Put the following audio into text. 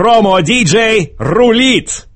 Промо-диджей рулит!